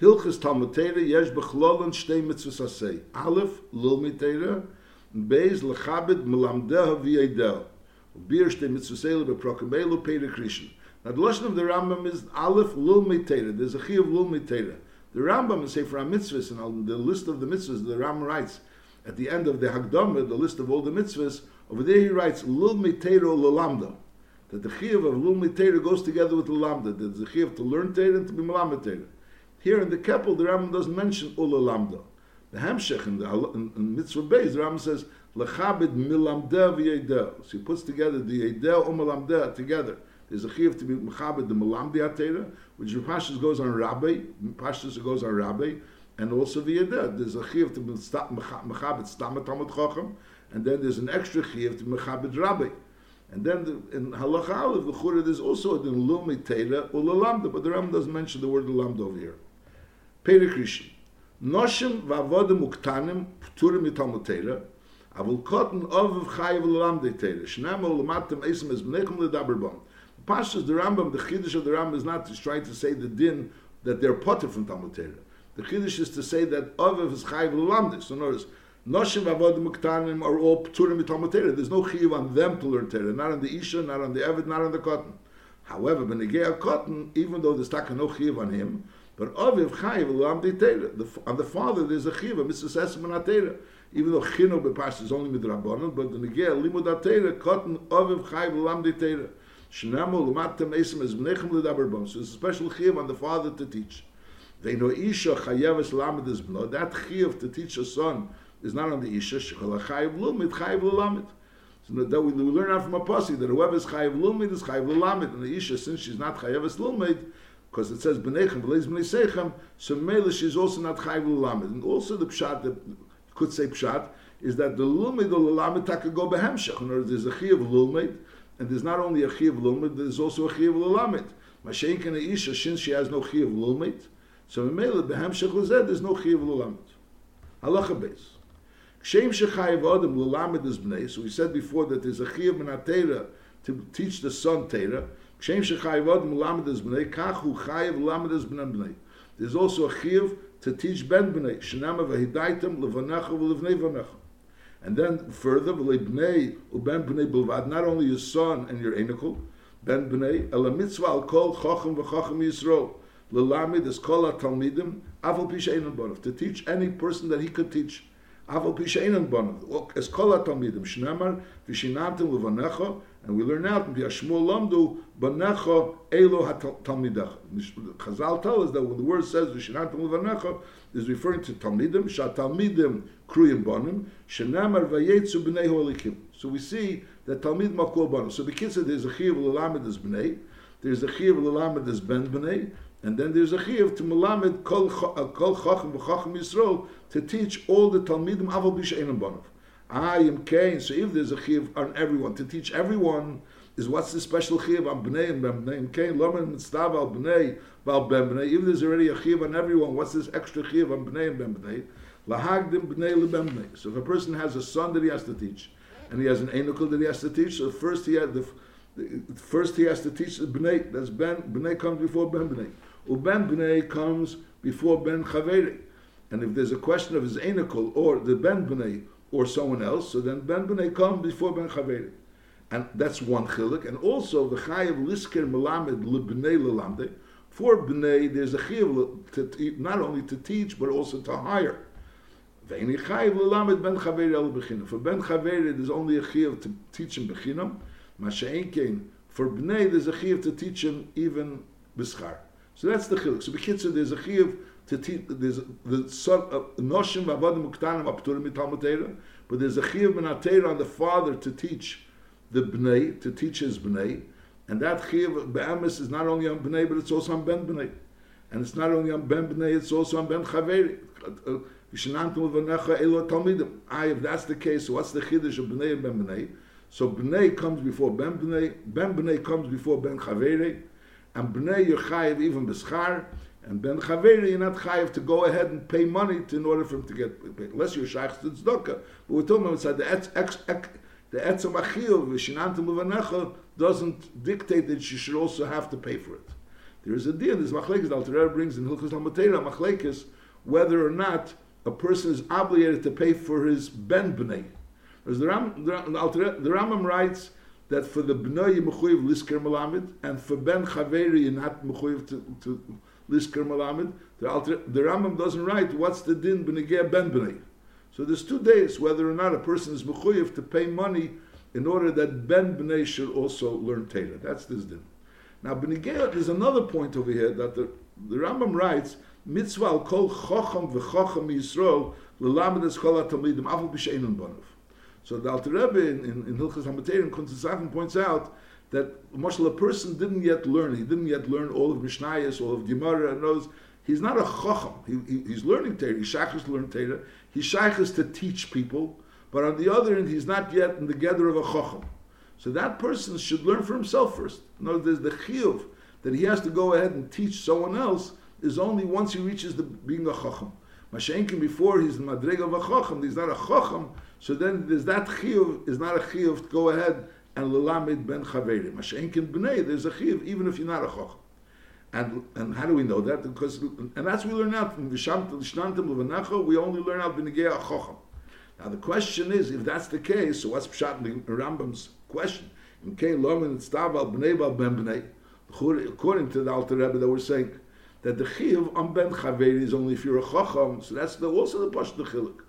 Hilches Talmuteira יש bechlolon shtei mitzvus asei. Alef, lul mitteira, beiz lechabed melamdeh haviyaydel. Ubir shtei mitzvus eilu beprokabeilu peyre krishin. Now the lesson of the Rambam is alef, lul mitteira. There's a chi of lul mitteira. The Rambam is sefer ha-mitzvus, and on the list of the mitzvus, the Rambam writes, at the end of the Hagdama, the list of all the mitzvus, over there he writes, lul mitteira lelamda. That the chi of lul mitteira goes together with lelamda. That the chi of to learn Tere and to be melamda Tere. Here in the Keppel, the Rambam doesn't mention Ulalamda. The Hamshech in the in, in Mitzvah Beis, the Rambam says, Lechabed Milamda v'yedel. So he puts together the Yedel or Malamda together. There's a chiv to be Mechabed the Malamdi Atera, which in Pashas goes on Rabbi, Pashas goes on Rabbi, and also the Yedel. There's a chiv to be Mechabed Stamat Talmud Chochem, and then there's an extra chiv to be Mechabed Rabbi. And then the, in Halacha Aleph, the Chura, there's also the Lumi Teira or but the Ram doesn't mention the word Lalamda over here. Peri Krishna. Noshim v'avodim uktanim pturim mitalmud Teira, avul kotten oviv chayiv Lalamda Teira, shnam ol lamatim esim es bnechem ledaber bom. Pashas, the Rambam, the Chiddush of the Rambam is not just trying to say the din that they're potter from Talmud Torah. The Chiddush is to say that Ovev is Chayiv L'lamdis. So notice, Noshim Vavodim Uktanim are all Pturim in Talmud Torah. There's no Chiyiv on them to learn Torah, not on the Isha, not on the Eved, not on the Cotton. However, Benegea Cotton, even though there's taka no Chiyiv on him, but Ovev Chayiv L'lamdi Torah. On the father, there's a Chiyiv, a Mrs. Esman Torah. Even though Chino Bepash is only Midrabanan, but the Negea Limud Torah, Cotton, Ovev Chayiv L'lamdi Torah. Shnamo l'matem esim es bnechem ledaber bom. So it's a special chiyuv on the father to teach. They know isha chayeves lamed is bno. That chiyuv to teach a son is not on the isha. Shechol chayev lumid chayev lamed. So that we learn out from a posse that whoever is chayev lumid is chayev lamed. And the isha, since she's not chayeves lumid, because it says bnechem v'leiz bnei sechem, so mele she's also not chayev lamed. And also the pshat that could say pshat is that the lumid or lamed taka go other words, there's a chiyuv lumid and there's not only a chiv lulmid, there's also a chiv lulamid. Mashenk and Isha, since she has no chiv lulmid, so in Mela, behem shechlazed, there's no chiv lulamid. Halacha beis. Kshem shechayiv adam lulamid is bnei, so we said before that there's a chiv minatera to teach the son tera. Kshem shechayiv adam lulamid is bnei, kachu chayiv lulamid is bnei. There's also a chiv to teach ben bnei, shenama v'hidaitem levanecha v'levnei vanecha. And then further, bnei uben bnei bilvad, not only your son and your enikul, ben bnei, ela mitzvah al kol chochem v'chochem yisrael, lelamid is kol talmidim, aval pisha einan bonav, to teach any person that he could teach, aval pisha einan bonav, es kol talmidim, shnemar, v'shinantim levanecha, and we learn out, lamdu, banecha elo ha-talmidach. Chazal tell us that when the word says v'shinantim levanecha, is referring to talmidim, shat talmidim kruyim bonim, shenamar vayetzu b'nei holikim. So we see that talmid makol bonim. So because there's a chiv l'lamed as b'nei, there's a chiv l'lamed as ben b'nei, and then there's a chiv to melamed kol uh, kol chacham v'chacham yisrael to teach all the talmidim aval b'she'enim bonim. I am Cain. So if there's a chiv on everyone to teach everyone is what's the special chiv on bnei and bnei Cain lomen mitzdav al bnei val bnei. If there's already a chiv on everyone, what's this extra chiv on bnei and bnei? Lahagdim bnei. So if a person has a son that he has to teach, and he has an enukul that he has to teach, so first he had the, first he has to teach the bnei. That's ben bnei comes before ben bnei. Uben bnei comes before ben chaveri. And if there's a question of his enukul or the ben bnei or someone else, so then ben bnei comes before ben chaveri. And that's one chilik. And also the chayav lisker melamed lebnei lelamde. For bnei, there's a chayav not only to teach but also to hire. Ve'eni chayav lelamed ben chaveri el bechinam. For ben chaveri, there's only a chayav to teach him bechinam. Masha'enkein. For bnei, there's a chayav to teach him even b'schar. So that's the chilik. So b'kitzur, there's a teach. There's the son of noshim v'avadim uktanim apturim mitalmud but there's a chayav ben on the father to teach the bnei to teach his bnei, and that chiyuv be'emes is not only on bnei, but it's also on ben bnei, and it's not only on ben bnei, it's also on ben chaveri. I, if that's the case, what's the chiddush of bnei ben bnei? So bnei comes before ben bnei, ben bnei comes before ben chaveri, and bnei you're chayiv even b'schar, and ben chaveri you're not chayiv to go ahead and pay money to, in order for him to get paid, unless you're shaykh to tzedakah. But we're talking about the ex, ex, ex, the etzem achil v'shinantim doesn't dictate that you should also have to pay for it. There is a deal. This machlekes the Alter brings in Hilchos Hamatera machlekes whether or not a person is obligated to pay for his ben bnei. As the, Ram, the, the, the Rambam writes that for the bnei mechuyev lisker malamed and for ben chaveri you're not mechuyev to, to lisker malamed. The, the Rambam doesn't write what's the din b'negeh ben bnei. So there's two days whether or not a person is mechuyev to pay money in order that ben bnei should also learn Torah. That's this din. Now, Benigayot, there's another point over here that the, the Rambam writes, mitzvah al kol chocham v'chocham Yisrael l'lamed es kol ha-talmidim b'she'enon. So the Alter Rebbe in, in, in Hilchas HaMaterim, points out that Marshall, a person didn't yet learn, he didn't yet learn all of Mishnayos, all of Gemara, and knows, he's not a chocham, he, he, he's learning Torah, he's shaykhs to learn Torah, he's shaykhs to teach people, but on the other hand, he's not yet in the gather of a chocham. So that person should learn for himself first. No, there's the chiyuv that he has to go ahead and teach someone else is only once he reaches the being a chacham. Mashenkin before he's the madrega of a chacham, he's not a chacham. So then there's that chiyuv is not a chiyuv to go ahead and lelamid ben chaverim. Mashenkin b'nei there's a chiyuv even if you're not a chacham. And and how do we know that? Because and that's we learn out from Vishamta Lishnantim Levanacha. We only learn out b'negei a chacham. Now the question is, if that's the case, so what's pshat in the Rambam's question. According to the Alter Rebbe, that we're saying that the chiv on ben chaveri is only if you're a chacham. So that's the, also the pashut chiluk.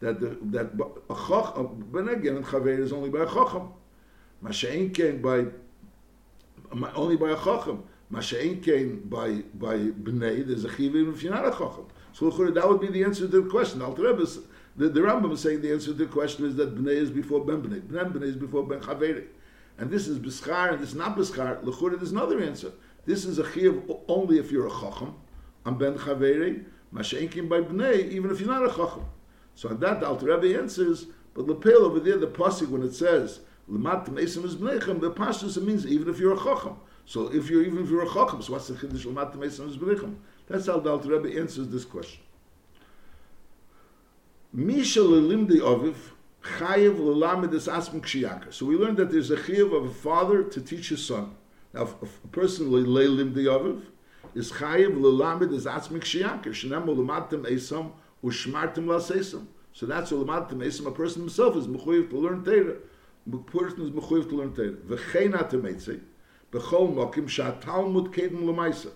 That the, that a chacham ben again and chaveri is only by a chacham. Masha'in came by only by a chacham. Masha'in came by by bnei. There's a chiv even if you're not a chacham. So that would be the answer to the question. Alter Rebbe the, the Rambam is saying the answer to the question is that Bnei is before Ben Bnei. Ben Bnei is before Ben Chaveri. And this is Bischar and this is not Bischar. L'chura, there's another answer. This is a Chiv only if you're a Chacham. On Ben Chaveri, Masha'inkim by Bnei, even if you're not a Chacham. So on that, the Alter Rebbe answers, but Lepel over there, the Pasik, when it says, L'mat Mesim is Bneichem, the Pashtus, means even if you're a Chacham. So if you're even if you're a Chacham, so what's the Chiddush L'mat Mesim is Bneichem? That's how the Alter Rebbe answers this question. Misha lelimdi oviv chayiv lelamed es asm kshiyaka. So we learned that there's a chayiv of a father to teach his son. Now, a person lelimdi oviv is chayiv lelamed es asm kshiyaka. Shenem ulamatem esam ushmartem lasesam. So that's ulamatem esam. A person himself is mechuyev to learn Torah. Person is mechuyev to learn Torah. V'cheina temetzei b'chol mokim sha'talmud kedem l'maisa.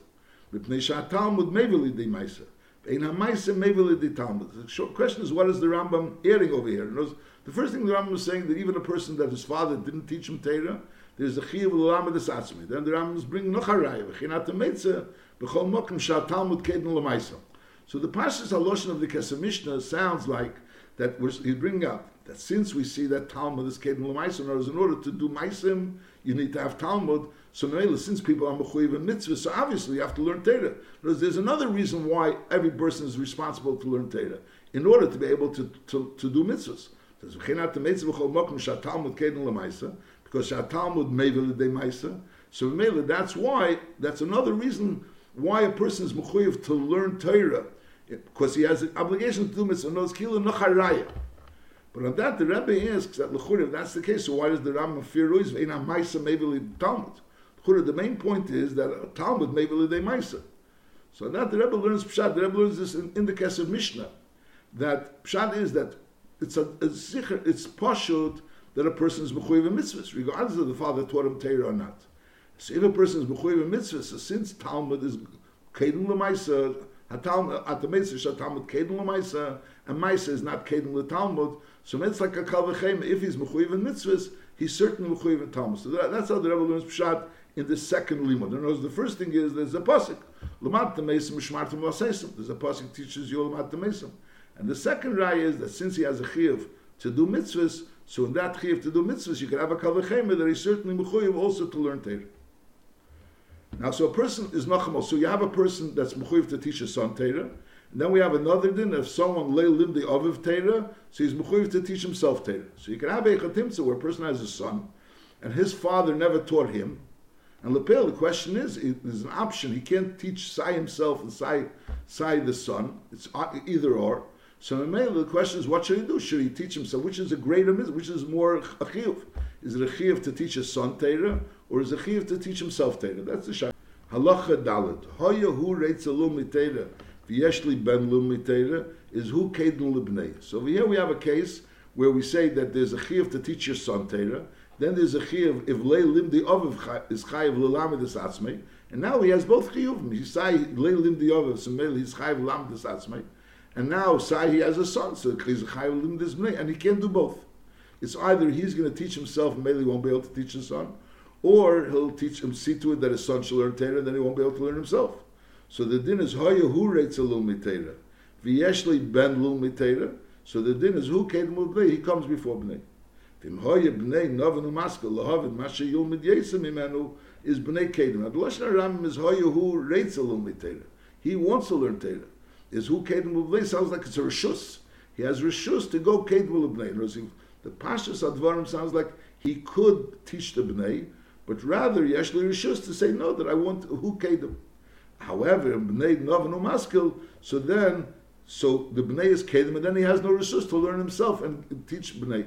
Mipnei sha'talmud meveli di maisa. In Hamaisa Mevele the Talmud. The question is, what is the Rambam airing over here? The first thing the Rambam is saying that even a person that his father didn't teach him Torah, there's a chiyuv l'lama desatzmi. Then the Rambam is bringing nocharayim, v'chinat meitze, b'chol mokim shah Talmud kedin l'maisa. So the Pashas Haloshin of the Kesef Mishnah sounds like that he's bringing up that since we see that Talmud is kedin l'maisa, in order to do maisim, you need to have Talmud. So Noela, since people are mechuyev in mitzvah, so obviously you have to learn Torah. Because there's another reason why every person is responsible to learn Torah, in order to be able to, to, to do mitzvahs. Because Talmud mevel de. So Mela, that's why, that's another reason why a person is mechuyev to learn Torah, because he has an obligation to do mitzvah. No, it's but on that, the Rebbe asks that if that's the case, so why does the Rambam fear Ruiz? Maisa maybe Talmud the main point is that a Talmud may be the Maisa. So that the Rebbe learns Pshat, the Rebbe learns this in, in the of Mishnah, that Pshat is that it's a, a zikr, it's pashut that a person is mechuyev in mitzvahs, regardless of the father taught him Torah or not. So if a person is mechuyev in mitzvahs, so since Talmud is kedin lemaisa, Uh, at the mitzvah Talmud kedin lemaisa, and maisa is not kedin letalmud, so it's like a kal if he's mechuyev in mitzvahs, he's certainly mechuyev in Talmud. So that, that's how the Rebbe learns Pshat in the second limud. In other the first thing is there's a pasuk. Lamat mesim shmartim lasesim. There's a pasuk teaches you lamat mesim. And the second ray is that since he has a chiyuv to do mitzvahs, so in that chiyuv to do mitzvahs, you can have a kavachema that he's certainly mechuyev also to learn Torah. Now, so a person is nachamo. So you have a person that's mechuyev to teach his son Torah. Then we have another din, if someone lay lim the aviv Torah, so he's mechuyev to teach himself Torah. So you can have a chatimtza where a person has a son, and his father never taught him, and Lepel, the question is, there's an option. He can't teach Sai himself and Sai, Sai the son. It's uh, either or. So the question is, what should he do? Should he teach himself? Which is a greater mitzvah? Which is more a? Is it a to teach his son Torah, or is a chiyuv to teach himself Torah? That's the shayla. Halacha Dalit. Hoya hu reitz alum mitera, v'yeshli ben lum mitera, is who kedin libnei. So here we have a case where we say that there's a chiyuv to teach your son Torah, then there's a chiyuv if lei limdi of is chayiv l'lamed es atzmei, and now he has both chiyuvim. He say lei limdi so he's chayiv l'lamed es atzmei, and now say he has a son, so he's es bnei, and he can't do both. It's either he's going to teach himself, and maybe he won't be able to teach his son, or he'll teach him, see to it that his son shall learn Torah, then he won't be able to learn himself. So the din is hoya hu reitz alul mitera, v'yeshli ben lul mitera. So the din is who kedem bnei, he comes before bnei. V'im hoya bnei novenu maskal lahavin masha yulmid yesem imenu is bnei kedem. The lashon Rambam is hoya hu reitz alul mitera. He wants to learn Torah. Is who kedem bnei sounds like it's a rishus. He has rishus to go kedem bnei. The pashas advarim sounds like he could teach the bnei, but rather yeshli rishus to say no that I want who kedem. However, bnei novenu maskal. So then so the bnei is kedem, and then he has no resource to learn himself and teach bnei.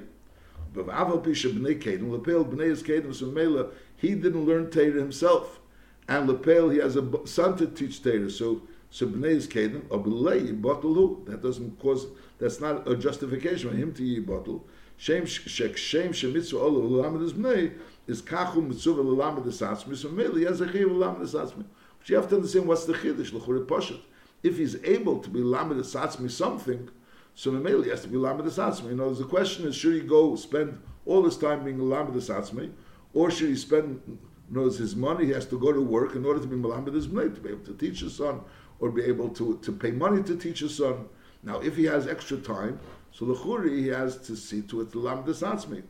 But aval pisha bnei kedem, lepel bnei is kedem, so mela, he didn't learn Torah himself. And lepel, he has a son to teach Torah, so so bnei is kedem, b'lei yibotel that doesn't cause, that's not a justification for him to yibotel. Shem shek shame shemitzvah olu l'lamed is bnei, is kachu mitzvah l'lamed is atzmi, so he has a is atzmi. But you have to understand what's the chiddush, l'chore poshet if he's able to be lamed satzmi something, so Mameli has to be lamed satzmi. You know, the question is, should he go spend all his time being lamed satzmi, or should he spend knows his money? He has to go to work in order to be lamed his to be able to teach his son, or be able to, to pay money to teach his son. Now, if he has extra time, so the churi he has to see to it the lamed satzmi.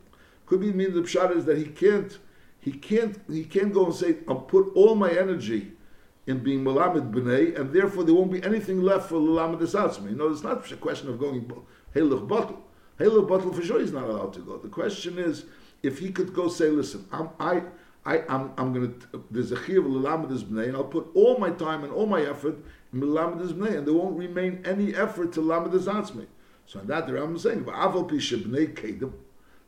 Could be mean the pshat is that he can't, he can't, he can't go and say, I'll put all my energy in being Malamed B'nai, and therefore there won't be anything left for Lamed Esatzmi. You know, it's not a question of going Halach Bottle. Halach Bottle for sure he's not allowed to go. The question is, if he could go say, listen, I'm, I, I, I'm, I'm going to, there's a Chiv Lamed B'nai, and I'll put all my time and all my effort Lamed and there won't remain any effort to Lamed Esatzmi. So in that, the Rambam is saying, Aval Pisha B'nai Kedem,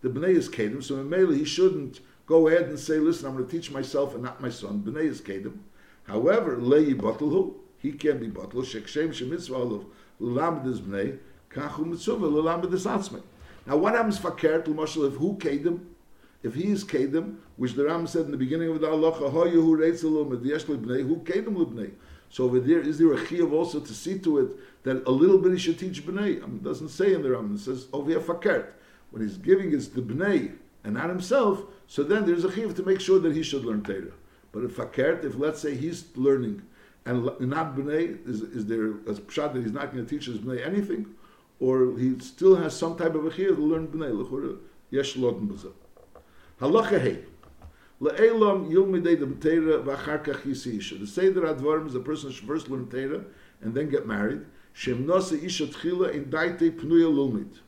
the B'nai is Kedem, so in Mele he shouldn't go ahead and say, listen, I'm going to teach myself and not my son. B'nai is Kedem. However, lei batalhu, he can be batal, shekshem shemitzvah of lamdes bnei, kachu mitzvah atzmei. Now what happens for kert, l'moshel, if who kedem, if he is kedem, which the Ram said in the beginning of the bnei, who kedem lebnei. So over there, is there a chiyuv also to see to it that a little bit he should teach bnei? I um, mean, it doesn't say in the Ram, it says over here fakert. When he's giving it to bnei and not himself, so then there's a chiyuv to make sure that he should learn Torah. But if fakert, if let's say he's learning and not bnei, is, is there a pshat that he's not going to teach his bnei anything, or he still has some type of a chiyah to learn bnei? Yesh loten b'zeh. Halacha hey. Le'elam yilmidei dem teira v'achar kach yisisha. The Seder Advarim is a person should first learn teira and then get married. Shem nosa isha tchila in daite pnuya lulmit.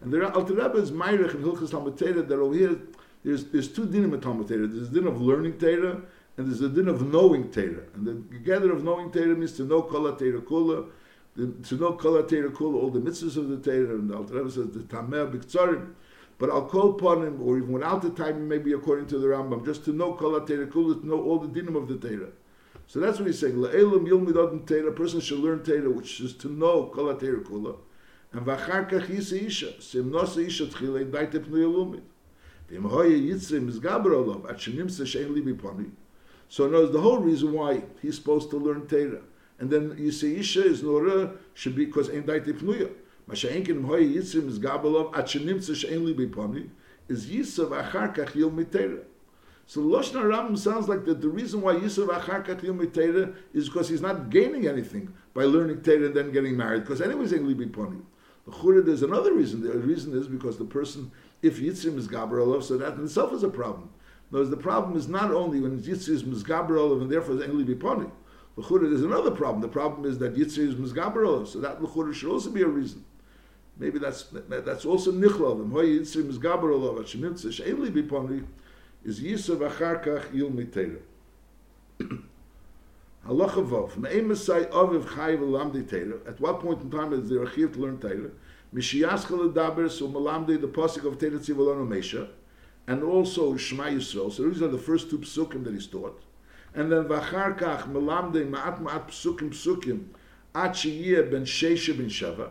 And there are Alter Rebbe is Meirich and Hilchas Talmud Teira that over here there's there's two dinim of Talmud Teira. There's a din of learning Teira and there's a din of knowing Torah. And the together of knowing Torah means to know Kala Torah Kula, to know Kala Torah Kula, all the mitzvahs of the Torah, and the Alter Rebbe says the Tameh B'Ktzarim. But I'll call upon him, or even without the time, maybe according to the Rambam, just to know Torah Kula, to know all the dinim of the Torah. So that's what he's saying. La'elam yilmid adon Torah, a person should learn Torah, which is to know Torah Kula. And v'achar kach yisa isha, sim nosa isha tchile, daite pnu yalumid. V'im hoye yitzrim is olav, at shenimsa shein libi poni. So knows the whole reason why he's supposed to learn Torah. And then you say Isha is Nora should be because ain't daiti pnuya. Masha'enkin hoy yitzim is is Yisav achar kach yil. So Lashon Rambam sounds like that the reason why Yisav achar kach yil mitera is because he's not gaining anything by learning Torah and then getting married. Because anyways, ain't li biponi. The Chura, there's another reason. The reason is because the person, if Yitzim is Gabarolov, so that in itself is a problem. Because the problem is not only when Yitzir is Mizgaber and therefore it's only Biponi. L'chura, there's another problem. The problem is that Yitzir is Mizgaber so that L'chura should also be a reason. Maybe that's that's also Nichlal. And Hoy Yitzir Mizgaber Olav, at Shemitzah, She'eli Biponi, is Yisav Acharkach Yil Mitera. Halacha Vov, Me'em Mesai Aviv Chayiv Elamdi Teira, at what point in time is there a Chiv to learn Teira? Mishiyaschel Edaber, so Melamdi, the Pasuk of Teira Tzivalon Mesha, and also Shema Yisrael. So these are the first two psukim that he's taught. and then v'achar kach melamde ma'at ma'at psukim psukim at sheyeh ben sheshe ben sheva,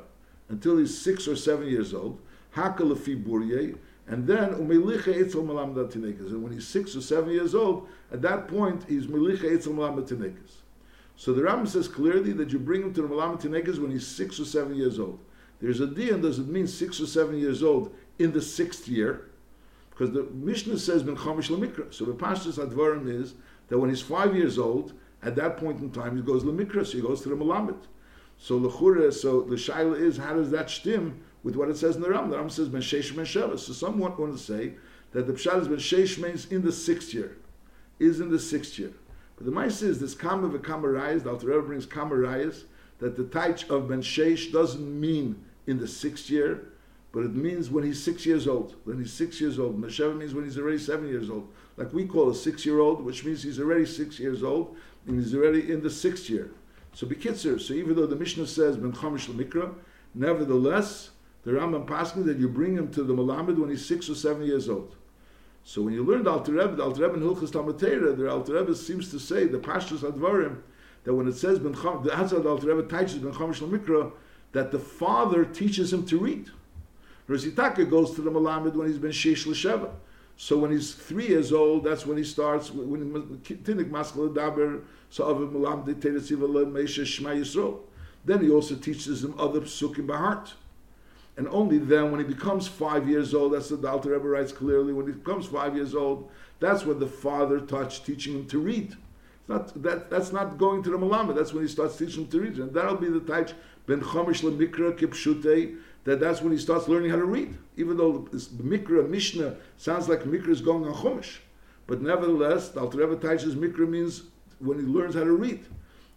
until he's six or seven years old, hakal lefi burye, and then umelicha etzel tinekas. And when he's six or seven years old, at that point he's melicha etzel tinekas. So the Rambam says clearly that you bring him to the tinekas when he's six or seven years old. There's a dian, does it mean six or seven years old in the sixth year? Because the Mishnah says ben chomish lemikra. So the pashtus advarim is that when he's five years old, at that point in time he goes lemikra, so he goes to the malamet. So lechura, so the shaila is how does that stim with what it says in the Ram? The Ram says ben sheish ben sheva. So some want, to say that the pshat is ben sheish means in the sixth year, is in the sixth year. But the mice is this kama v'kamarayas. The Alter Rebbe brings kamarayas that the taich of ben sheish doesn't mean in the sixth year, but it means when he's six years old. When he's six years old. Mesheva means when he's already seven years old. Like we call a six-year-old, which means he's already six years old, and he's already in the sixth year. So bekitzer, so even though the Mishnah says ben chamish lemikra, nevertheless, the Rambam pasking that you bring him to the Malamed when he's six or seven years old. So when you learn the Alter Rebbe, the Alter Rebbe in Hilchas Talmud the Alter Rebbe seems to say the Pashtus Advarim that when it says ben cham, the Hatzad Alter Rebbe teaches ben chamish lemikra, that the father teaches him to read. Rositaka goes to the Malamed when he's been Sheish L'Sheva. So when he's three years old, that's when he starts. When Tinik Maskal Daber, Then he also teaches him other psukim by heart. And only then, when he becomes five years old, that's what the Alter Rebbe writes clearly. When he becomes five years old, that's when the father starts teaching him to read. It's not that that's not going to the Malamed. That's when he starts teaching him to read, and that'll be the touch ben chomish lemikra kipshute. That that's when he starts learning how to read. Even though this mikra mishnah sounds like mikra is going on chumash, but nevertheless, the Alter Rebbe teaches mikra means when he learns how to read,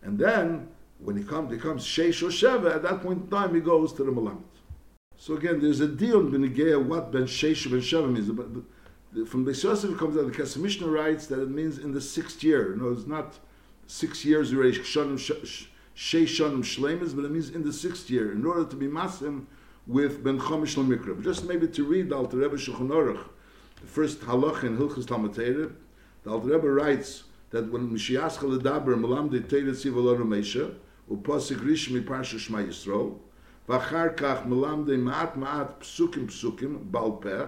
and then when he comes becomes sheish or sheva, at that point in time he goes to the Malamed. So again, there's a deal in Benigea what ben sheish ben sheva means. But from Beis Yosef it comes out the Kesef Mishnah writes that it means in the sixth year. No, it's not six years already. Kshanim sheish shanim shleimis, but it means in the sixth year. In order to be masim with ben chomish lemikra. Just maybe to read the Alter Rebbe the first halach in Hilchas Talmud the Alter Rebbe writes that when Mishiach Ledaber Malam de Torah Tzivalonu Meisha, upasik rish mi parsha Shema Yisrael, ואחר כך מלמדי מעט מעט פסוקים פסוקים, בעל פה,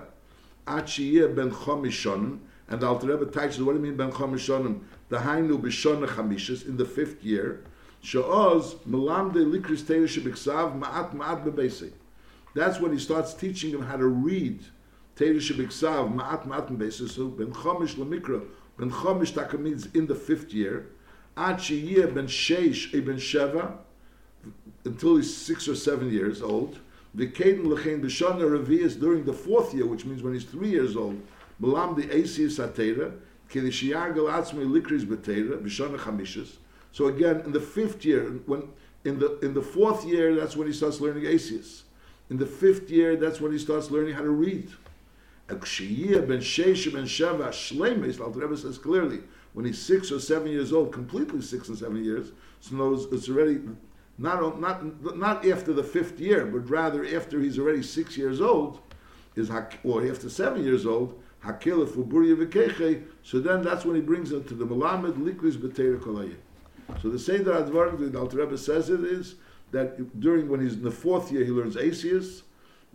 עד שיהיה בן חומש שונים, and the Alter Rebbe teaches, what do you mean ben chomish shonim? The hainu b'shona chamishas, in the fifth year, she'oz melamde likris teira shebiksav ma'at ma'at bebesei. That's when he starts teaching him how to read teira shebiksav ma'at ma'at bebesei. So ben chomish lemikra, ben chomish means in the fifth year, ad she'yeh ben sheish e ben sheva, until he's six or seven years old. The Kaden Lechein B'Shana Revi is during the fourth year, which means when he's three years old. Malam the Asius Atera, Kedishiyar Galatzme Likris B'Tera, B'Shana Chamishas. So again, in the fifth year, when in the in the fourth year, that's when he starts learning Asius. In the fifth year, that's when he starts learning how to read. Alter Rebbe says clearly, when he's six or seven years old, completely six and seven years, so it's already not, not, not after the fifth year, but rather after he's already six years old, is or after seven years old, hakil v'keche. So then that's when he brings it to the melamed likris b'teir kolayim. So the Seder Advar, the Alter Rebbe says it is that during when he's in the fourth year he learns Asius,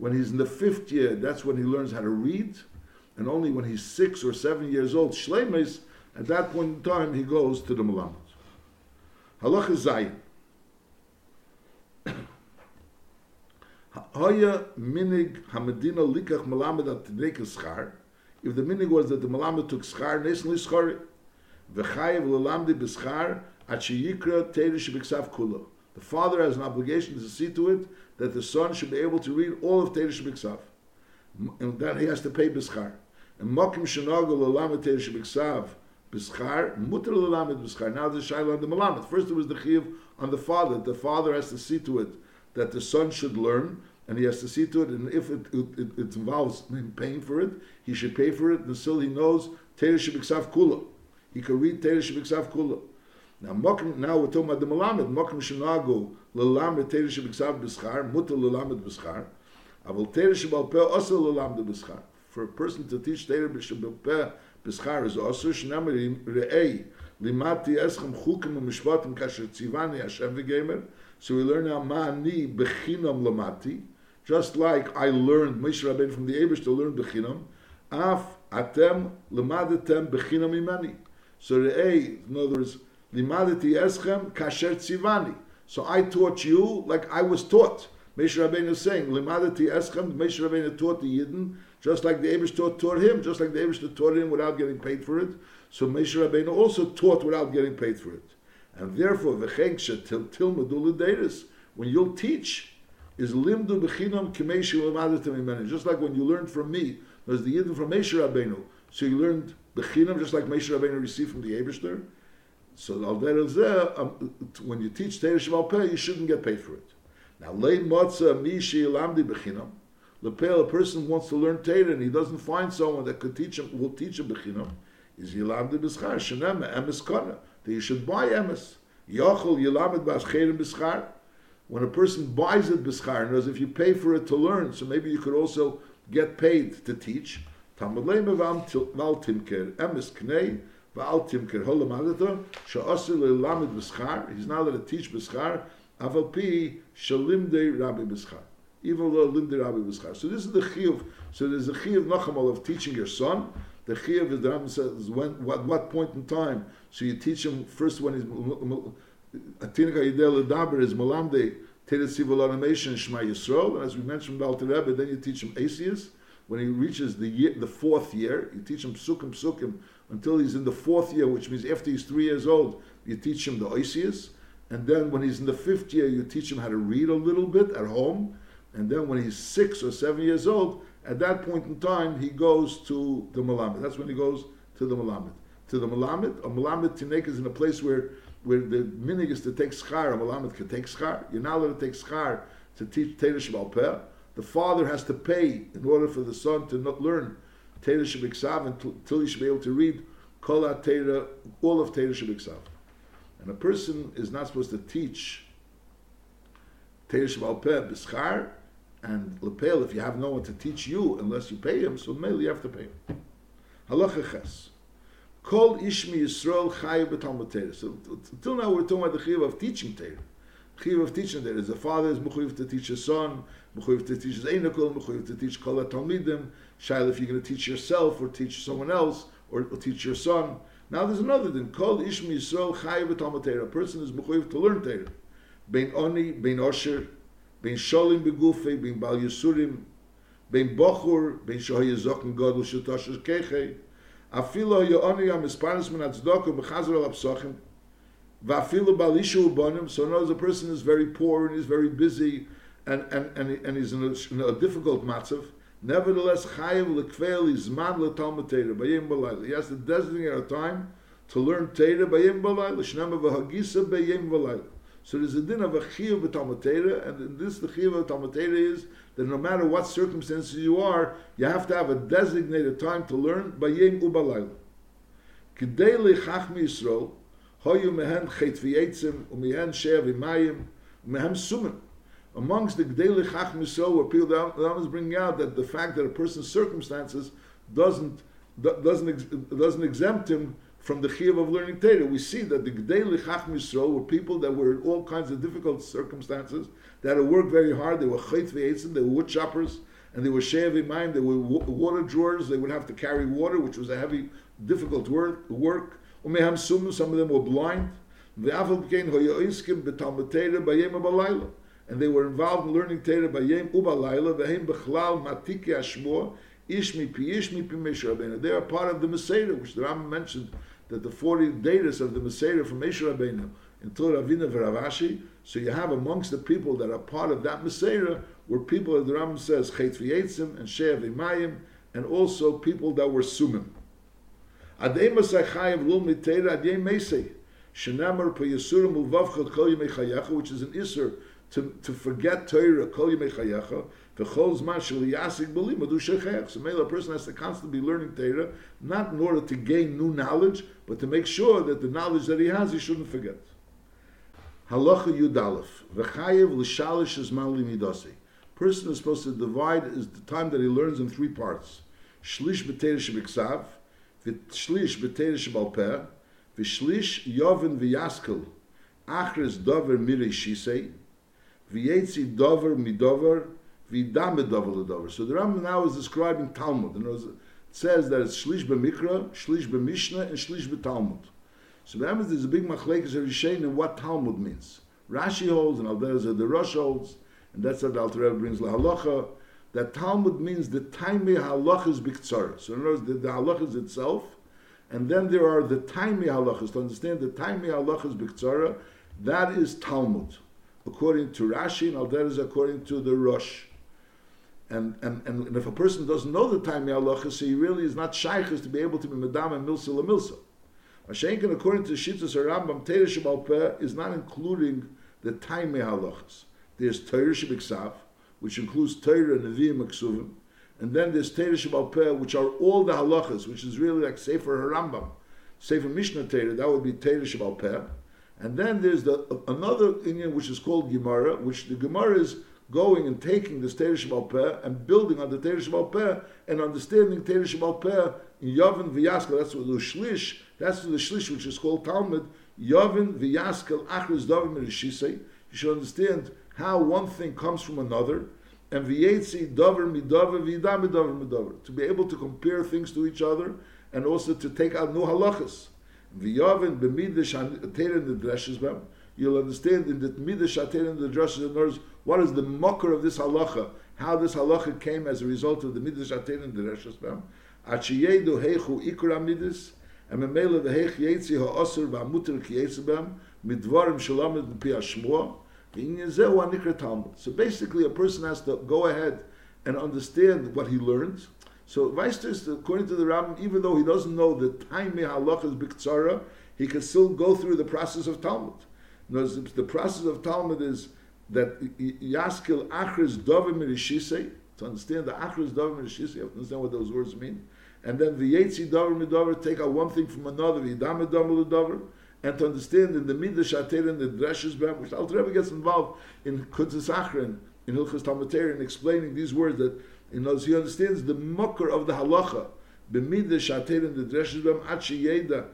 when he's in the fifth year that's when he learns how to read, and only when he's six or seven years old, Shleimes, at that point in time he goes to the melamed. Halacha Zayin. Hoya minig hamedina likach malamed at schar. If the minig was that the malamed took schar, nesli schar, v'chayev lelamdi b'schar at sheyikra teirish b'ksav kula. The father has an obligation to see to it that the son should be able to read all of teirish b'ksav, and that he has to pay b'schar. And mokim shenagol lelamed teirish b'ksav b'schar mutter lelamed b'schar. Now the shayla on the malamed. First it was the chiv on the father. The father has to see to it that the son should learn, and he has to see to it. And if it, it, it, it involves him paying for it, he should pay for it until he knows Teresh B'Ksav Kula. He can read Teresh B'Ksav Kula. Now, mokim, now we're talking about the Malamed. Mokim Shenago Lelamed Teresh B'Ksav B'Schar, Mutter Lelamed B'Schar. Aval Teresh B'Alpeh also Lelamed B'Schar. For a person to teach Teresh B'Alpeh B'Schar is also Shnamri Re'ei Limati eschem chukim u'mishvatim kasher tzivani Hashem v'gemer. So we learn now ma'ani bechinam lamati. Just like I learned, Moshe Rabbeinu from the Abish to learn bechinam. Af atem lemadatem bechinam imani. So A, in other words, limadati eschem kasher tzivani. So I taught you like I was taught. Moshe Rabbeinu is saying, limadati eschem, Moshe Rabbeinu taught the Yidden, just like the Abish taught, taught him, just like the Abish taught him without getting paid for it. So Moshe Rabbeinu also taught without getting paid for it. And therefore, v'chenksha til tilmadu l'deiris, when you'll teach, is limdu b'chinam k'meishi l'madatim imeni. Just like when you learned from me, there's the Yidden from Moshe Rabbeinu. So you learned b'chinam, just like Moshe Rabbeinu received from the Eberster. So um, when you teach Teresh Peh, you shouldn't get paid for it. Now, lei motza mishi lamdi b'chinam. Lepel, a person wants to learn Torah and he doesn't find someone that could teach him, will teach him b'chinam. Is yilamdi b'schar, shenem, emes kana. That you should buy emes. Yochel yilamid b'ascherim b'schar. When a person buys it b'schar, and as if you pay for it to learn, so maybe you could also get paid to teach. Talmud leima v'al timker, emes knei, v'al timker, holam adata, she'osir le'lamid b'schar. He's not allowed to teach b'schar, aval pi shalimdei rabbi b'schar even though Limdi Rabbi B'schar. So this is the chiyuv. So there's a chiyuv nachamal of teaching your son. The chiyuv is the Rambam says when what, what point in time. So you teach him first when he's atinika yidel ledaber is malamde teresival animation shema yisrael. And as we mentioned about the Rebbe, then you teach him asius. When he reaches the year, the fourth year, you teach him psukim psukim until he's in the fourth year, which means after he's three years old, you teach him the oisius. And then when he's in the fifth year, you teach him how to read a little bit at home and then when he's six or seven years old, at that point in time, he goes to the Malamed. That's when he goes to the Malamed. To the Malamed, a Malamed Tinek is in a place where, where the minig is to take schar, a Malamed can take schar. You're not allowed to take schar to teach Teresh Peh. The father has to pay in order for the son to not learn Teresh Biksav until he should be able to read Kol Teira, all of Teresh Biksav. And a person is not supposed to teach Teresh Peh b'schar and lepel, if you have no one to teach you unless you pay him, so mainly you have to pay him. Halacha ches. Kol ishmi Yisrael chayiv b'talmud So until now we're talking about the chayiv of teaching Torah. Chayiv of teaching Torah is the father is mechuyev to teach his son, mechuyev to teach his einakol, mechuyev to teach kol talmidim. Shaila, if you're going to teach yourself or teach someone else or, or teach your son. Now there's another thing. Kol Ishmi Yisrael Chayiv Talmud A person is mechuyev to learn Torah. Bein Oni, Bein Osher, Bein Sholim Begufei, Bein Bal Yisurim, Bein Bochur, Bein Shohay Yezokin Godel Shetosher Kechei, Afilo Yooni Yamispanis Min Atzdokim Bechazor Al Apsochim, Vafilo Bal Ishu Ubonim. So now the person is very poor and is very busy and, and, and, and in a, in a difficult matzav. Nevertheless chayiv lekvel is man letalmud Torah, bayim balayla. He has to designate a time to learn Torah bayim balayla, shnema v'hagisa bayim balayla. So there's a din of a chiyuv b'talmatera, and in this the chiyuv of talmatera is that no matter what circumstances you are, you have to have a designated time to learn bayim ubalayla. K'dei lechachmi Yisrael, hoyu mehen chet v'yetzim, u'mehen shev imayim, u'mehen sumim. Amongst the Gdei Chachmi Yisrael, where people that is bringing out that the fact that a person's circumstances doesn't doesn't doesn't exempt him from the chiyuv of learning Torah. We see that the Gdei Lichach were people that were in all kinds of difficult circumstances, that had to work very hard. They were chayt v'etzim, they were wood choppers, and they were shev imayim, they were water drawers. They would have to carry water, which was a heavy, difficult work. work. Umeham sum, some of them were blind. And they were involved in learning Torah by Yem Ubalayla, V'hem Bechlal Ishmi Pi Ishmi Pi Mesha They are part of the Mesorah, which the Rambam mentioned that the 40 datas of the Mesorah from Moshe Rabbeinu until Ravina Varavashi, so you have amongst the people that are part of that Mesorah were people that the Rambam says Chet V'yetzim and Sheav Imayim, and also people that were Sumim. Which is an Isser to, to forget Torah Kol Yimei Chayecha, so maybe a person has to constantly be learning Torah, not in order to gain new knowledge, but to make sure that the knowledge that he has, he shouldn't forget. Halacha Yudalef. V'chayev l'shalish is midasi. Person is supposed to divide is the time that he learns in three parts. Shlish b'teirish b'ksav, v'shlish b'teirish b'alpeh, V'shlish yoven v'yaskel achris dover mirei shisei v'yetzi dover midover v'idam dover ledover. So the Rambam now is describing Talmud. And it says that it's shlish b'mikra, shlish b'mishnah, and shlish b'talmud. So the Rambam there's a big machlekes Rishain in what Talmud means. Rashi holds, and Alderes the Rosh holds, and that's what the Alter Rebbe brings la halacha, that Talmud means the taimei halachas biktsar. So in other words, the, the halachas itself, and then there are the taimei halachas. To understand the taimei halachas biktsara, that is Talmud, according to Rashi, and Alderes according to the Rosh. And, and, and if a person doesn't know the time halachas, so he really is not shaykhs to be able to be medam and milsa la milsa. Mashenkin, according to Shittas Rambam, Peh is not including the taimei halachas. There's Teir Shabiksav, which includes Torah, Nevi'im, Aksuvim, and then there's Torah Shabbat Peh, which are all the halachas, which is really like Sefer Harambam, Sefer Mishnah Torah, that would be Torah Shabbat Peh. And then there's the another Indian which is called Gemara, which the Gemara is going and taking the Shabbat Peh and building on the Shabbat Peh and understanding Shabbat Peh in Yavin V'Yaskel, that's what the Shlish, that's the Shlish which is called Talmud, Yavin V'Yaskel Achris Davim You should understand how one thing comes from another, and v'yetzi dover midover v'yidam midover midover, to be able to compare things to each other, and also to take out new halachas. V'yavin b'midish ateren the dreshes bem, you'll understand in the midish ateren the dreshes in words, what is the mocker of this halacha, how this halacha came as a result of the midish ateren the dreshes bem, achiyedu heichu ikra midis, and memela v'heich yetzi ha'osur v'amuter ki yetzi bem, midvarim shalamed b'pi ha'shmuah, so basically, a person has to go ahead and understand what he learns. So, Weisters, according to the Rambam, even though he doesn't know the time halach is biktsara, he can still go through the process of Talmud. The process of Talmud is that Yaskil Achris Dovim Mirishise, to understand the Achris Dovim Mirishise, you have to understand what those words mean. And then the Yetzi Dovim Midover, take out one thing from another, Yidam Midover, and to understand in the Midrash Aterin, the Dreshes Bem, which Rebbe gets involved in Kutzes Achrin, in Hilchas Talmud in explaining these words that you know, so he understands the mucker of the halacha, b'midrash Aterin, the Dreshes Bem, Achi Yeda,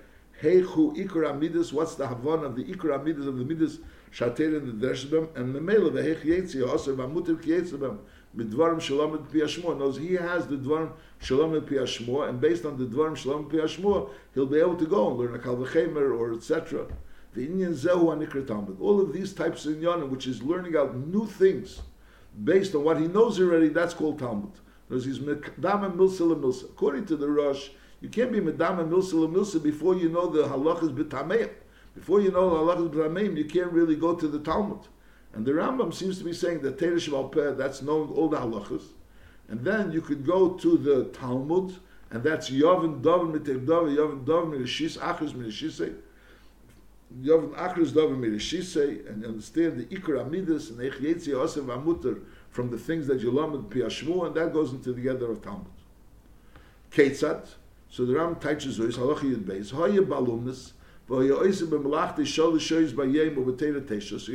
Heichu Amidus, what's the Havon of the Ikar Amidus of the Midas Shaterin, the Dreshes Bem, and Memela, the Heich Yetzi, Osir, Vamutir Kietzi Bem, midvarim shalom et piyashmo. Knows he has the dvarim shalom et piyashmo, and based on the dvarim shalom et piyashmo, he'll be able to go and learn a kalvachemer or etc. The Inyan zehu anikra All of these types of inyanim, which is learning out new things based on what he knows already, that's called Talmud. Because he's medama milsa milsa. According to the Rosh, you can't be medama milsa milsa before you know the halachas b'tameim. Before you know the halachas b'tameim, you can't really go to the Talmud. And the Rambam seems to be saying that Teresh Peh, that's knowing all the halachas. And then you could go to the Talmud, and that's Yavin Davin Mitev Davin, Yavin Davin Mirishis, Achris Mirishise, Yavin Achris Davin Mirishise, and understand the Ikar Amidus and Ech Yetzi Amuter from the things that you learn with Piyashmu, and that goes into the gather of Talmud. Ketzat, so the Ram teaches us, Halacha Yud Beis, Hoye Balumnis, so he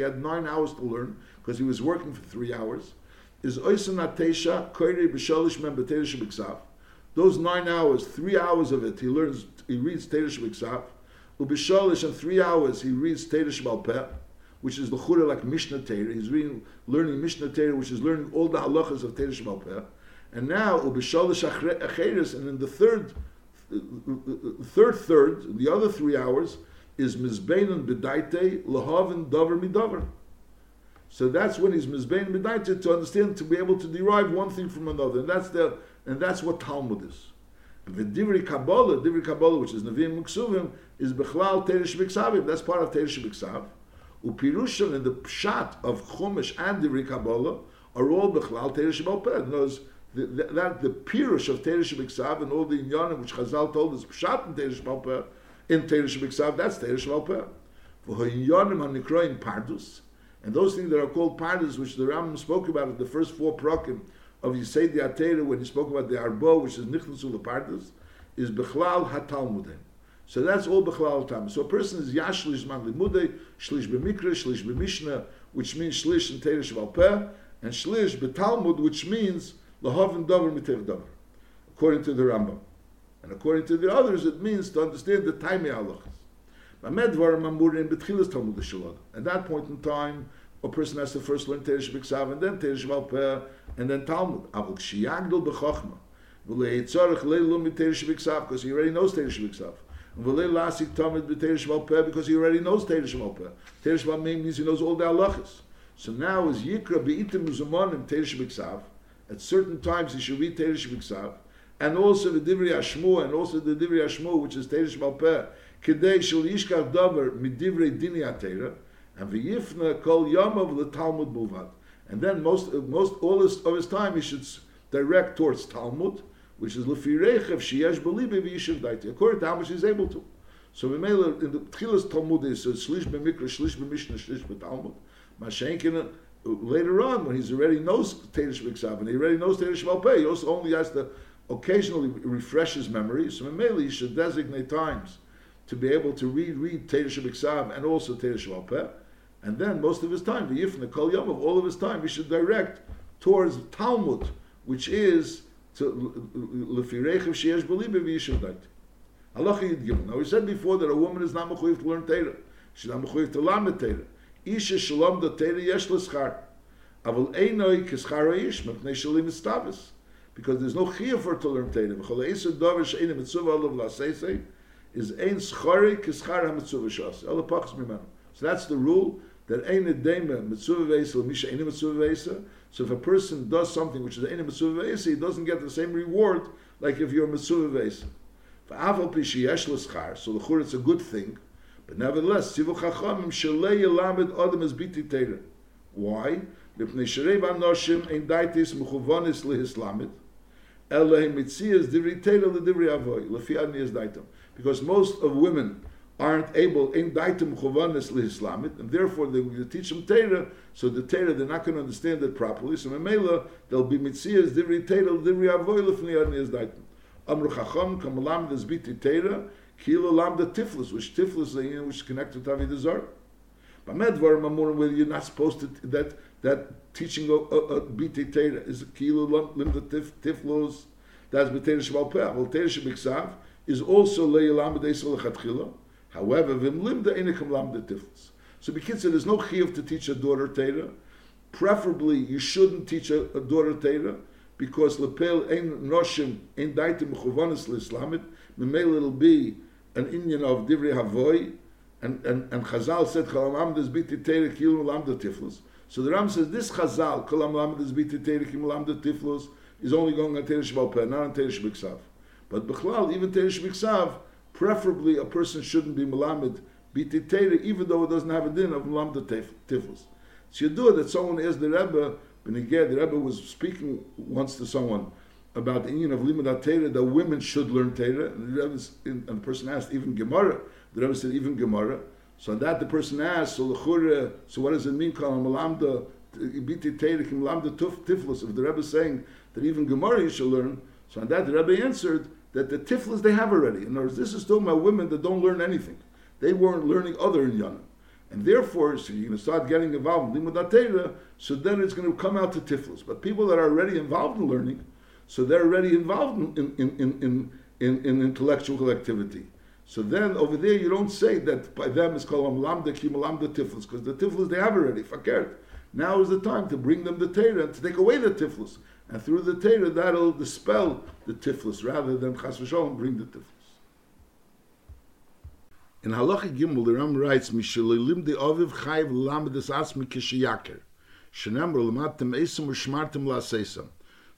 had nine hours to learn because he was working for three hours. Is Those nine hours, three hours of it, he learns, he reads Teresh B'Ksav. Ubisholish, in three hours he reads Teresh Balpeh, which is the Chura like Mishnah Torah. He's reading, learning Mishnah Torah, which is learning all the halachas of Teresh Balpeh. And now Ubisholish Acheres, and in the third third third, the other three hours, is Mizbein Bedaite Lahavin Dover Midover. So that's when he's Mizbein Bedaite to understand, to be able to derive one thing from another. And that's the and that's what Talmud is. The Divri Kabbalah, Divri Kabbalah, which is Nevi'im Muksuvim, is Bechlal Teresh Biksavim. That's part of Teresh Biksav. Upirushim and the Pshat of Chumash and the Kabbalah are all Bechlal Teresh the, the, that the pirush of Teresh Biksav and all the inyanim which Chazal told us pshat in Teresh Balpeh in Teresh Biksav that's Teresh Balpeh for inyanim hanikroim pardus and those things that are called pardus which the Rambam spoke about in the first four prakim of Yisei Atera when he spoke about the arbo which is nichnasul the pardus is bechlal hatalmudim so that's all bechlal tam so a person is yashlish man limudei shlish b'mikra shlish b'mishnah which means shlish in Teresh Balpeh and shlish b'talmud which means Lahavin davar mitev davar, according to the Rambam. And according to the others, it means to understand the time halachas. At that point in time, a person has to first learn Teresh B'Ksav and then Teresh Peh and then Talmud. Avol Kshiyagdol B'Chochma. Because he already knows Teresh B'Ksav. Because he already knows Teresh Peh. Teresh means he knows all the halachas. So now is Yikra Be'itim Muzumonim Teresh B'Ksav. At certain times he should read Teresh. And also the Divri Ashmu and also the Divri Ashmu which is Teresh Peh. Kedei Yishkav Dover Midivri Dini Atera and v'yifna kol yamav the Talmud bulvad. And then most most all his, of his time he should direct towards Talmud, which is lefirechev sheyesh believe v'yishav daiti, according to how much he's able to. So we in the Tchilas Talmud is shlish b'mikra, shlish b'mishnah, shlish b'talmud. Mashenkin uh, later on when he's already knows Teish B'Ksav and he already knows Teish Peh, he also only has to occasionally refresh his memory. So Mameli should designate times to be able to read read Teish B'Ksav and also Teish Peh. And then most of his time, the Yifna Kol Yom, of all of his time, he should direct towards Talmud, which is to le firach she has believe be she that Allah he did give now we said before that a woman is not a khuif learn tailor she not a khuif to learn tailor is she shalom the tailor yes le schar aval ay noy kes khar is but because there's no khuif for to learn tailor we go the is do we in the sub all of is ein schar kes khar am sub shas. All the parts man so that's the rule that ein a dame mitzuvah vesel mishe ein a mitzuvah vesel So if a person does something which is ain't mitzvah veisa, he doesn't get the same reward like if you're pishiyesh l'schar, so the chur it's a good thing, but nevertheless sivu chachamim shalei yelamed adam as biti teira. Why? Lipnei sharei v'anoshim ein daitis mechuvonis lehislamid. Elohim mitzias divri teira ledivri avoy lefi adni daitam. Because most of women aren't able in daitim chovanis lehislamit, and therefore they will teach them Torah. So the Torah they're not going to understand it properly. So memela they'll be mitzias divri Torah divri avoy lefnei adnei daitim. Amru chacham kamalam des biti Torah kilo lam the tiflus, which tiflus is which is connected to Zarah. But medvar mamur where you're not supposed to that that teaching of biti Torah is kilo lim the tif, tiflus. That's b'teira shval peh. Well, teira shebiksav is also leilam b'deisol lechatchila. However, vim limda enikum lamda tiflis. So because there's no chiyuv to teach a daughter Torah. Preferably, you shouldn't teach a, a daughter Torah because lepel ein noshim ein daitim mechuvanis l'islamit. Memel it'll be an Indian of divrei havoy, and and and Chazal said chalam amdas biti Torah kilu lamda tiflis. So the Ram says this Chazal kalam amdas biti Torah kilu lamda tiflis is only going on Torah Peh, not on Torah Shebiksav. But Bechlal, even Torah Shebiksav, preferably a person shouldn't be malamed bititera, even though it doesn't have a din of malamda tifus. So you do it that someone asked the Rebbe, Beniged, the Rebbe was speaking once to someone about the union of limud Torah that women should learn Torah, and the, Rebbe, and the person asked even Gemara. The Rebbe said even Gemara. So that the person asked, so the so what does it mean? Kal malamda biti Torah kim malamda tiflus. If the Rebbe is saying that even Gemara you should learn, so on that the Rebbe answered that the tiflis they have already. In other words, this is talking about women that don't learn anything. They weren't learning other in Yana. And therefore, so you're going to start getting involved in Limud so then it's going to come out to tiflis. But people that are already involved in learning, so they're already involved in, in, in, in, in, in intellectual activity. So then over there you don't say that by them it's called Amlamda Kim Amlamda Tiflis, because the Tiflis they have already, fakert. Now is the time to bring them the Torah and to take away the Tiflis. And through the Torah, that'll dispel the tiflis rather than chas v'sholem bring the tiflis. In Halacha Gimel, the Ram writes, "Mishalilim de aviv chayv lamed es asmi kishayaker, shenemar lematem esam u'shmartem la'seisam."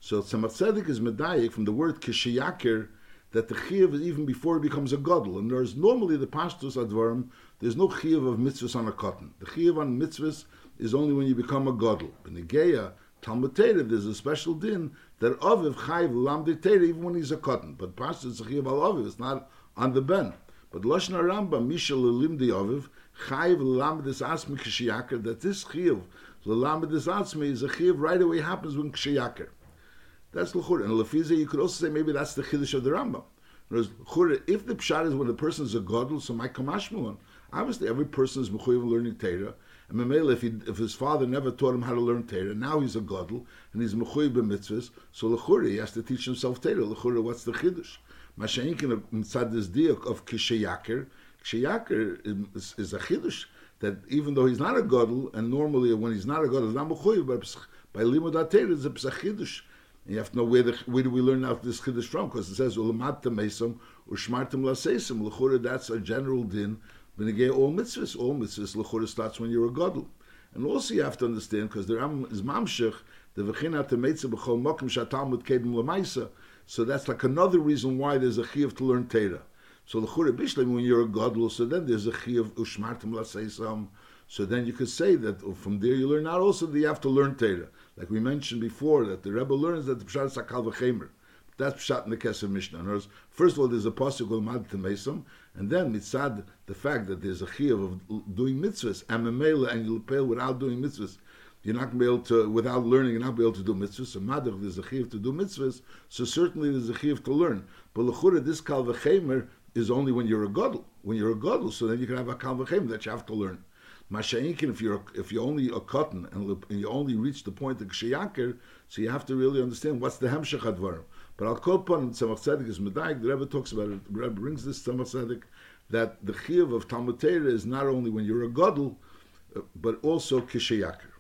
So Tzemach is medayik from the word kishayaker that the chiyuv is even before it becomes a godel. And there's normally the pashtus advarim, there's no chiyuv of mitzvahs on a cotton. The chiyuv on mitzvahs is only when you become a godel. In the Geya, Talmud Torah, there's a special din that Aviv Chayv Lamdi Torah even when he's a cotton. But Pasha Tzachiv al Aviv, it's not on the ben. But Lashna Rambam, Mishal Limdi Aviv, Chayv Lamdis Asmi Kishiyakar, that this Chiv, Lamdis Asmi, is a Chiv right away happens when Kishiyakar. That's L'chur. And Lefiza, you could also say maybe that's the Chiddush of the Rambam. Whereas, if the pshat is when the person is a godel, so my kamashmulan. Obviously, every person is mechuyev learning Torah, and Mamela, if, if his father never taught him how to learn Torah, now he's a gadol and he's mechuy b'mitzvahs, so lechura he has to teach himself Torah. Lechura, what's the chiddush? Masha'inkin mitzad this diak of kishayaker, Kshayaker is, is a chidush that even though he's not a gadol, and normally when he's not a gadol, he's not mechuyev, but by limud ater it's a chidush. You have to know where the, where do we learn now this chiddush from? Because it says ulamatta mesom ushmartim lasesim. Lechura that's a general din. Benegay all mitzvahs, all mitzvahs. Lechura starts when you're a gadol. And also you have to understand because there is mamshech the v'china temeitza b'chol mokim shatalmud kedim lemaisa. So that's like another reason why there's a chiyuv to learn Torah. So the Chura Bishlam, when you're a godless, so then there's a chiyuv ushmartim laseisam. So then you could say that from there you learn out also that you have to learn Torah. Like we mentioned before, that the Rebbe learns that the Pshat is Akal v'chemer. That's Pshat in the Kesef Mishnah. First of all, there's a called Mad Temesam, and then mitzad the fact that there's a chiyuv of doing mitzvahs, amemela, and you'll pay without doing mitzvahs. You're not going to be able to, without learning, you're not be able to do mitzvahs. So madach, there's a chiyuv to do mitzvahs, so certainly there's a chiyuv to learn. But l'chura, this kal v'chemer is only when you're a gadol. When you're a gadol, so then you can have a kal v'chemer that you have to learn. Masha'inkin, if you're if you're only a cotton and, and you only reach the point of kshayaker, so you have to really understand what's the hemshech advarim. But call upon Tzemach Tzedek is medayik. The Rebbe talks about it. The Rebbe brings this Tzemach Tzedek that the chiyuv of Talmud is not only when you're a gadol, uh, but also kishayaker.